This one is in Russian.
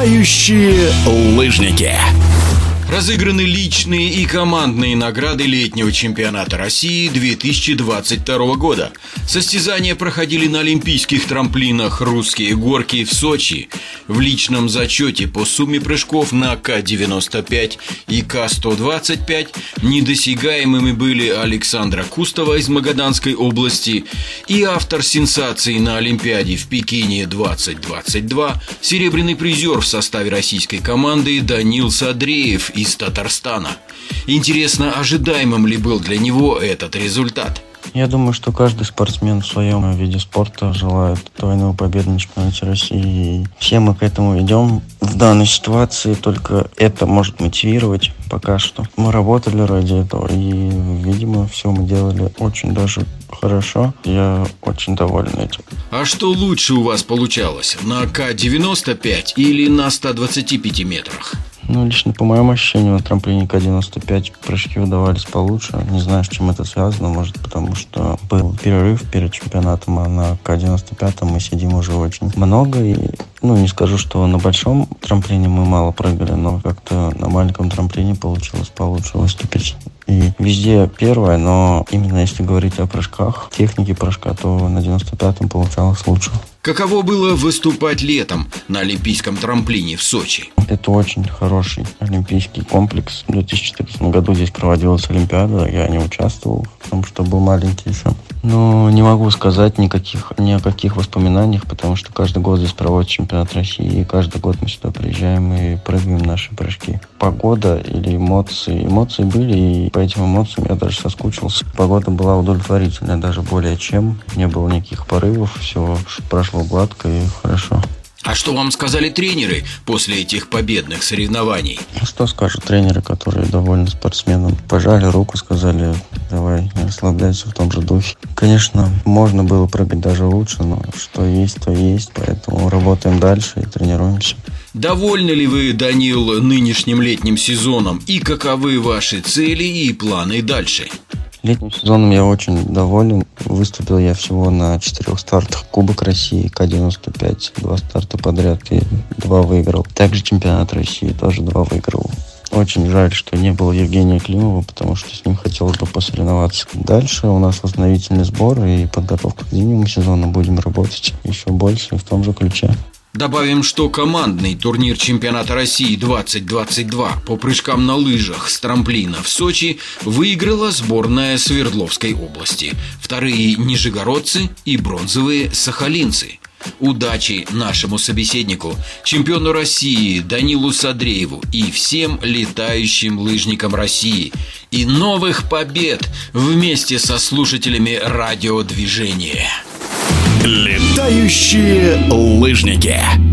летающие лыжники. Разыграны личные и командные награды летнего чемпионата России 2022 года. Состязания проходили на олимпийских трамплинах «Русские горки» в Сочи. В личном зачете по сумме прыжков на К-95 и К-125 недосягаемыми были Александра Кустова из Магаданской области и автор сенсации на Олимпиаде в Пекине 2022, серебряный призер в составе российской команды Данил Садреев из Татарстана. Интересно, ожидаемым ли был для него этот результат? Я думаю, что каждый спортсмен в своем виде спорта желает двойную победу на чемпионате России. И все мы к этому идем. В данной ситуации только это может мотивировать пока что. Мы работали ради этого, и, видимо, все мы делали очень даже хорошо. Я очень доволен этим. А что лучше у вас получалось? На К-95 или на 125 метрах? Ну, лично по моему ощущению, на трамплине К-95 прыжки удавались получше. Не знаю, с чем это связано. Может, потому что был перерыв перед чемпионатом, а на К-95 мы сидим уже очень много. И, ну, не скажу, что на большом трамплине мы мало прыгали, но как-то на маленьком трамплине получилось получше выступить. И везде первое, но именно если говорить о прыжках, технике прыжка, то на 95-м получалось лучше. Каково было выступать летом на олимпийском трамплине в Сочи? Это очень хороший олимпийский комплекс. В 2014 году здесь проводилась Олимпиада, я не участвовал, потому что был маленький еще. Но не могу сказать никаких, ни о каких воспоминаниях, потому что каждый год здесь проводят чемпионат России, и каждый год мы сюда приезжаем и прыгаем наши прыжки. Погода или эмоции. Эмоции были, и по этим эмоциям я даже соскучился. Погода была удовлетворительная, даже более чем. Не было никаких порывов, все прошло гладко и хорошо. А что вам сказали тренеры после этих победных соревнований? Что скажут тренеры, которые довольны спортсменом? Пожали руку, сказали, давай, не расслабляйся в том же духе. Конечно, можно было прыгать даже лучше, но что есть, то есть, поэтому работаем дальше и тренируемся. Довольны ли вы, Данил, нынешним летним сезоном и каковы ваши цели и планы дальше? Летним сезоном я очень доволен. Выступил я всего на четырех стартах. Кубок России, К-95, два старта подряд и два выиграл. Также чемпионат России, тоже два выиграл. Очень жаль, что не было Евгения Климова, потому что с ним хотелось бы посоревноваться. Дальше у нас восстановительный сбор и подготовка к зимнему сезону. Будем работать еще больше в том же ключе. Добавим, что командный турнир чемпионата России 2022 по прыжкам на лыжах с трамплина в Сочи выиграла сборная Свердловской области. Вторые – нижегородцы и бронзовые – сахалинцы. Удачи нашему собеседнику, чемпиону России Данилу Садрееву и всем летающим лыжникам России. И новых побед вместе со слушателями радиодвижения. Летающие лыжники.